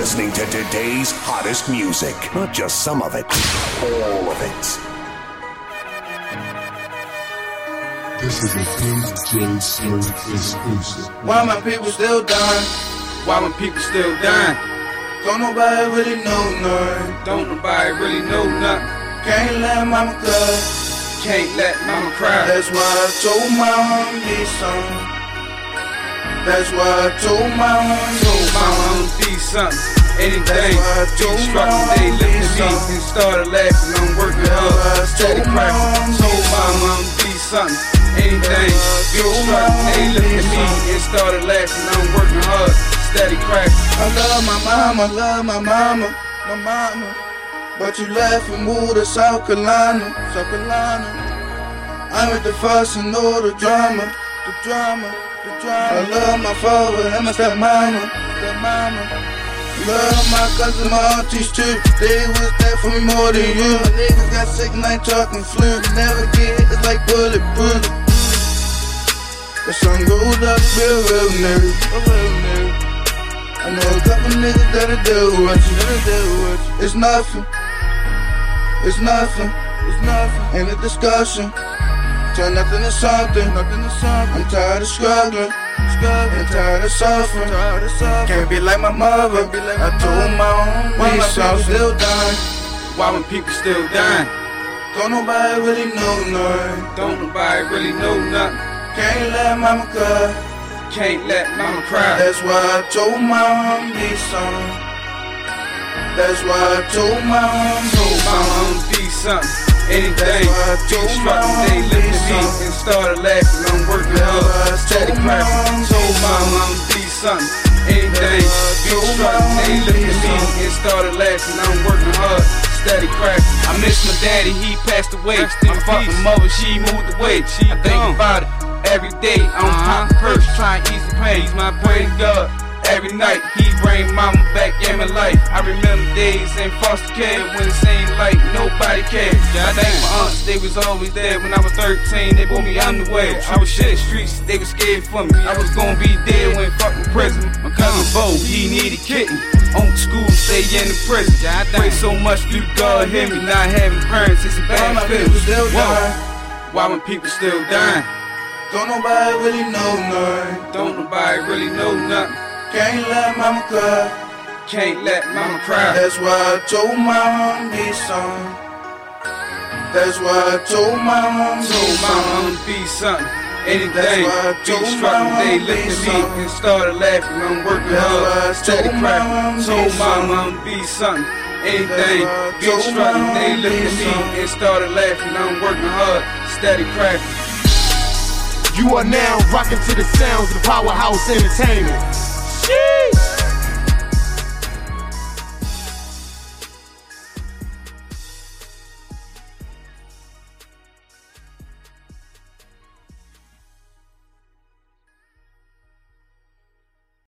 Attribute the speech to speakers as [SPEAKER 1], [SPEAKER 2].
[SPEAKER 1] listening to today's hottest music. Not just some of it, all of it.
[SPEAKER 2] This is a DJ Smurf exclusive.
[SPEAKER 3] Why my people still dying?
[SPEAKER 4] Why my people still dying?
[SPEAKER 3] Don't nobody really know nothing.
[SPEAKER 4] Don't nobody really know nothing.
[SPEAKER 3] Can't let mama cry.
[SPEAKER 4] Can't let mama cry.
[SPEAKER 3] That's why I told my mom be something. That's why I told my mom
[SPEAKER 4] something. Anything. Beat struck they
[SPEAKER 3] I'm
[SPEAKER 4] lifted me and started laughing. I'm working hard. Steady cracking. Told mama I'm be something. Anything. Beat struck they
[SPEAKER 3] I'm
[SPEAKER 4] lifted me and started laughing. I'm working hard. Steady cracking.
[SPEAKER 3] I love my mama, I love my mama, my mama. But you left and moved to South Carolina, South Carolina. I'm with the fuss and all the drama, the drama, the drama. I love my father and my stepmama, stepmama. Love my cousin, my aunties too. They was there for me more than you. My niggas got sick and ain't talking flu. Never get it's like bulletproof. The sun goes up, be a real nigga. I know a couple niggas that'll do what you, that'll do what you. It's nothing, it's nothing, it's nothing. Ain't a discussion. Turn nothing to something, nothing to something. I'm tired of struggling, struggling. tired of suffering, tired of suffering. Can't be like my mother. Be like I told my own
[SPEAKER 4] Why
[SPEAKER 3] me
[SPEAKER 4] my people
[SPEAKER 3] still dying.
[SPEAKER 4] Why when people still dying?
[SPEAKER 3] Don't nobody really know nothing.
[SPEAKER 4] Don't nobody really know nothing.
[SPEAKER 3] Can't let mama cry.
[SPEAKER 4] Can't let mama cry.
[SPEAKER 3] That's why I told my mom be something. That's why I told my mom
[SPEAKER 4] Told
[SPEAKER 3] something.
[SPEAKER 4] I'm be something. Anything.
[SPEAKER 3] That's why I
[SPEAKER 4] Beat
[SPEAKER 3] told
[SPEAKER 4] struck they
[SPEAKER 3] I'm
[SPEAKER 4] me
[SPEAKER 3] something.
[SPEAKER 4] and started laughing. I'm working hard. Steady something. Anything.
[SPEAKER 3] That's why I
[SPEAKER 4] Beat
[SPEAKER 3] told
[SPEAKER 4] struck they
[SPEAKER 3] I'm
[SPEAKER 4] lifted
[SPEAKER 3] be
[SPEAKER 4] me and started laughing. I'm working hard. Steady cracking. I miss my daddy, he passed away. My fucking mother, she moved away. I think about it every day. I'm uh purse, trying to ease the pain. He's my pray to God. Every night he bring mama back in my life. I remember days in foster care when it seemed like nobody cared. I thank my aunts, they was always there. When I was 13, they bought me underwear. I was shit streets, they was scared for me. I was gonna be dead when fucking prison. My cousin Bo, he needed kitten. On school, stay in the prison. Pray so much, do God hear me. Not having parents, it's a
[SPEAKER 3] Why my
[SPEAKER 4] bad
[SPEAKER 3] people
[SPEAKER 4] feeling.
[SPEAKER 3] still dying?
[SPEAKER 4] Why when people still dying?
[SPEAKER 3] Don't nobody really know nothing.
[SPEAKER 4] Don't nobody really know nothing.
[SPEAKER 3] Can't let mama cry.
[SPEAKER 4] Can't let mama cry.
[SPEAKER 3] That's why I told my mom be something. That's why I told my mom be
[SPEAKER 4] Told mama
[SPEAKER 3] something.
[SPEAKER 4] I'ma be something. Anything.
[SPEAKER 3] That's why I
[SPEAKER 4] Beat
[SPEAKER 3] told
[SPEAKER 4] struck
[SPEAKER 3] mama
[SPEAKER 4] they
[SPEAKER 3] I'ma be
[SPEAKER 4] lifted me
[SPEAKER 3] something.
[SPEAKER 4] and started laughing. I'm working
[SPEAKER 3] That's why I
[SPEAKER 4] hard. Steady
[SPEAKER 3] told
[SPEAKER 4] cracking.
[SPEAKER 3] mama I'ma be
[SPEAKER 4] Told mama
[SPEAKER 3] something.
[SPEAKER 4] I'ma be something. Anything.
[SPEAKER 3] That's why I
[SPEAKER 4] struck
[SPEAKER 3] mama
[SPEAKER 4] they
[SPEAKER 3] I'ma be
[SPEAKER 4] lifted me and started laughing. I'm working hard. Steady cracking.
[SPEAKER 5] You are now rocking to the sounds of Power Haus Entertainment. Shit.